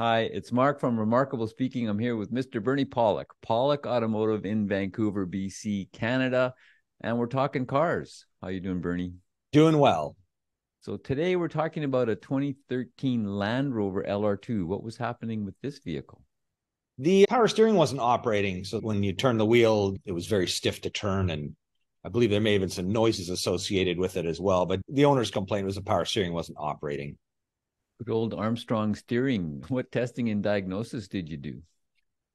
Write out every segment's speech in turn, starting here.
Hi, it's Mark from Remarkable Speaking. I'm here with Mr. Bernie Pawlik, Pawlik Automotive in Vancouver, BC, Canada, and we're talking cars. How you doing, Bernie? Doing well. So today we're talking about a 2013 Land Rover LR2. What was happening with this vehicle? The power steering wasn't operating, so when you turn the wheel, it was very stiff to turn and I believe there may have been some noises associated with it as well, but the owner's complaint was the power steering wasn't operating. Good old Armstrong steering. What testing and diagnosis did you do?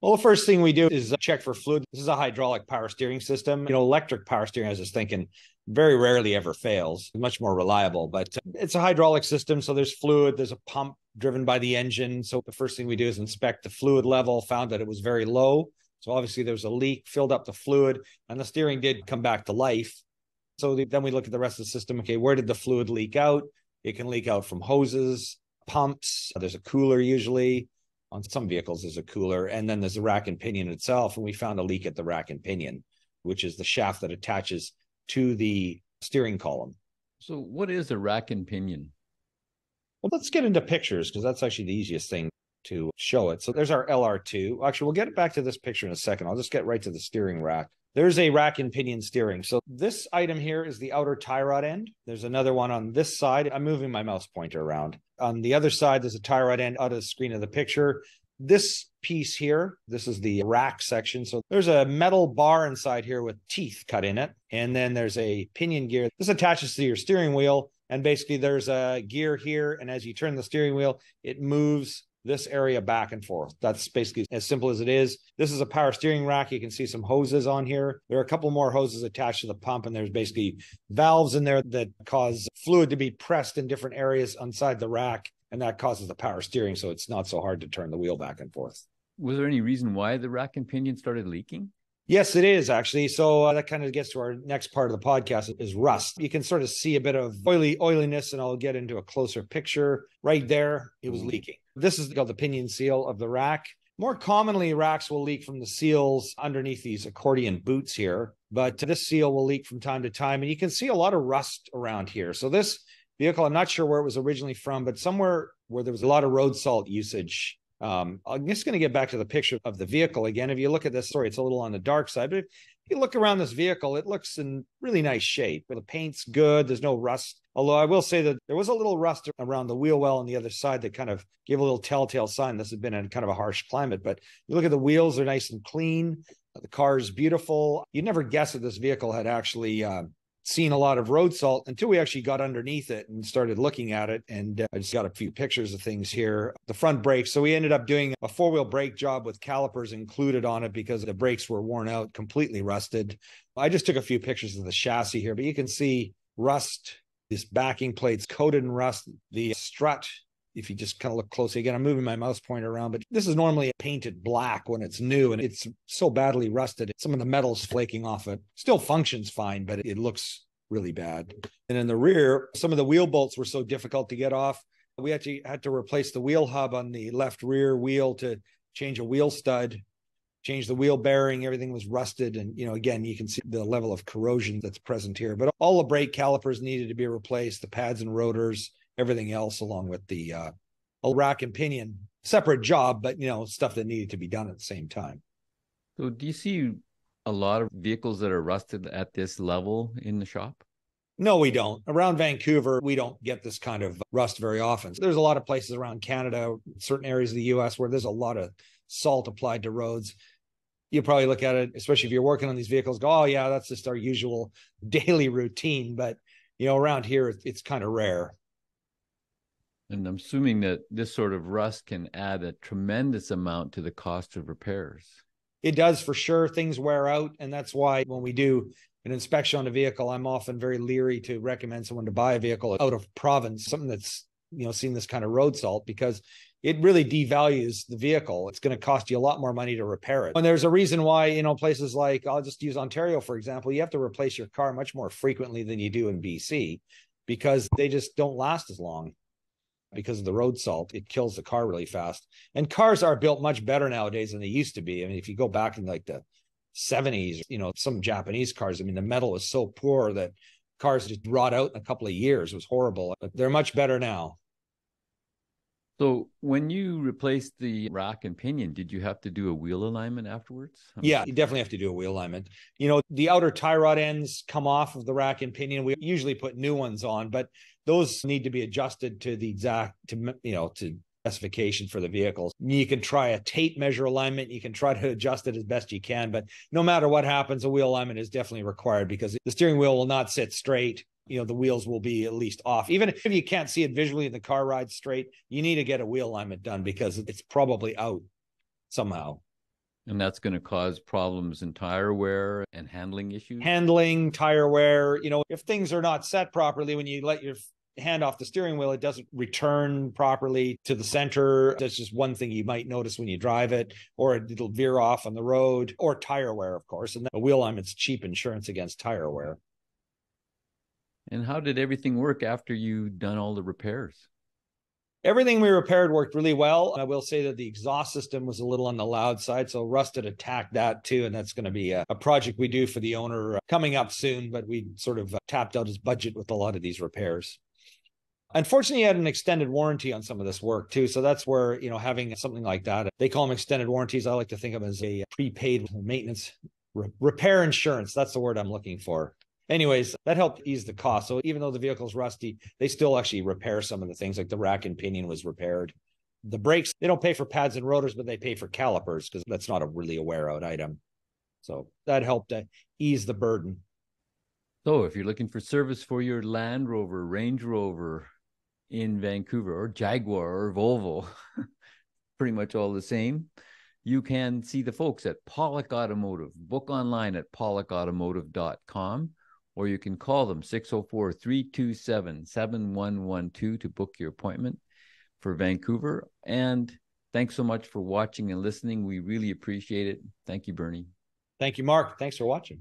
Well, the first thing we do is uh, check for fluid. This is a hydraulic power steering system. You know, electric power steering, I was just thinking, very rarely ever fails. Much more reliable, but uh, it's a hydraulic system. So there's fluid, there's a pump driven by the engine. So the first thing we do is inspect the fluid level, found that it was very low. So obviously there was a leak, filled up the fluid, and the steering did come back to life. So then we look at the rest of the system. Okay, where did the fluid leak out? It can leak out from hoses, pumps. There's a cooler usually. On some vehicles, there's a cooler, and then there's the rack and pinion itself. And we found a leak at the rack and pinion, which is the shaft that attaches to the steering column. So, what is a rack and pinion? Well, let's get into pictures because that's actually the easiest thing to show it. So, there's our LR2. Actually, we'll get it back to this picture in a second. I'll just get right to the steering rack. There's a rack and pinion steering. So this item here is the outer tie rod end. There's another one on this side. I'm moving my mouse pointer around. On the other side, there's a tie rod end out of the screen of the picture. This piece here, this is the rack section. So there's a metal bar inside here with teeth cut in it. And then there's a pinion gear. This attaches to your steering wheel. And basically, there's a gear here. And as you turn the steering wheel, it moves this area back and forth. That's basically as simple as it is. This is a power steering rack. You can see some hoses on here. There are a couple more hoses attached to the pump, and there's basically valves in there that cause fluid to be pressed in different areas inside the rack, and that causes the power steering. So it's not so hard to turn the wheel back and forth. Was there any reason why the rack and pinion started leaking? Yes, it is actually. So uh, that kind of gets to our next part of the podcast is rust. You can sort of see a bit of oily oiliness, and I'll get into a closer picture. Right there, it was leaking. This is called the pinion seal of the rack. More commonly, racks will leak from the seals underneath these accordion boots here, but this seal will leak from time to time. And you can see a lot of rust around here. So, this vehicle, I'm not sure where it was originally from, but somewhere where there was a lot of road salt usage um, I'm just going to get back to the picture of the vehicle again. If you look at this story, it's a little on the dark side, but if you look around this vehicle, it looks in really nice shape. The paint's good. There's no rust. Although I will say that there was a little rust around the wheel well on the other side that kind of gave a little telltale sign this has been in kind of a harsh climate. But you look at the wheels; they're nice and clean. The car is beautiful. You'd never guess that this vehicle had actually uh, seen a lot of road salt until we actually got underneath it and started looking at it. And uh, I just got a few pictures of things here. The front brakes. So we ended up doing a four wheel brake job with calipers included on it because the brakes were worn out, completely rusted. I just took a few pictures of the chassis here, but you can see rust. This backing plate's coated in rust. The strut if you just kind of look closely again, I'm moving my mouse pointer around, but this is normally painted black when it's new and it's so badly rusted. Some of the metal's flaking off it. Still functions fine, but it looks really bad. And in the rear, some of the wheel bolts were so difficult to get off. We actually had to replace the wheel hub on the left rear wheel to change a wheel stud, change the wheel bearing. Everything was rusted. And, you know, again, you can see the level of corrosion that's present here. But all the brake calipers needed to be replaced, the pads and rotors, everything else along with the uh, rack and pinion. Separate job, but you know stuff that needed to be done at the same time. So, do you see a lot of vehicles that are rusted at this level in the shop? No, we don't. Around Vancouver, we don't get this kind of rust very often. So there's a lot of places around Canada, certain areas of the US where there's a lot of salt applied to roads. You probably look at it, especially if you're working on these vehicles, go, oh, yeah, that's just our usual daily routine. But, you know, around here, it's kind of rare. And I'm assuming that this sort of rust can add a tremendous amount to the cost of repairs. It does for sure. Things wear out. And that's why when we do an inspection on a vehicle, I'm often very leery to recommend someone to buy a vehicle out of province, something that's, you know, seen this kind of road salt because it really devalues the vehicle. It's going to cost you a lot more money to repair it. And there's a reason why, you know, places like I'll just use Ontario, for example, you have to replace your car much more frequently than you do in BC because they just don't last as long because of the road salt. It kills the car really fast. And cars are built much better nowadays than they used to be. I mean, if you go back in like the 70s, you know, some Japanese cars, I mean, the metal was so poor that cars just rot out in a couple of years. It was horrible. But they're much better now. So when you replaced the rack and pinion, did you have to do a wheel alignment afterwards? Yeah, you definitely have to do a wheel alignment. You know, the outer tie rod ends come off of the rack and pinion. We usually put new ones on, but those need to be adjusted to the exact to you know to specification for the vehicles. You can try a tape measure alignment. You can try to adjust it as best you can, but no matter what happens, a wheel alignment is definitely required because the steering wheel will not sit straight. You know, the wheels will be at least off. Even if you can't see it visually, the car rides straight, you need to get a wheel alignment done because it's probably out somehow. And that's going to cause problems in tire wear and handling issues. Handling, tire wear, you know, if things are not set properly when you let your hand off the steering wheel, it doesn't return properly to the center. That's just one thing you might notice when you drive it, or it'll veer off on the road, or tire wear, of course. And the wheel alignment's cheap insurance against tire wear. And how did everything work after you done all the repairs? Everything we repaired worked really well. I will say that the exhaust system was a little on the loud side, so Rust had attacked that too, and that's going to be a, a, project we do for the owner uh, coming up soon. But we sort of uh, tapped out his budget with a lot of these repairs. Unfortunately, he had an extended warranty on some of this work too. So that's where, you know, having something like that, they call them extended warranties. I like to think of them as a prepaid maintenance re- repair insurance. That's the word I'm looking for. Anyways, that helped ease the cost. So even though the vehicle's rusty, they still actually repair some of the things like the rack and pinion was repaired. The brakes, they don't pay for pads and rotors, but they pay for calipers because that's not a really a wear out item. So that helped to ease the burden. So if you're looking for service for your Land Rover, Range Rover, in Vancouver or Jaguar or Volvo, pretty much all the same. You can see the folks at Pawlik Automotive. Book online at pawlikautomotive.com or you can call them 604 327 7112 to book your appointment for Vancouver. And thanks so much for watching and listening. We really appreciate it. Thank you, Bernie. Thank you, Mark. Thanks for watching.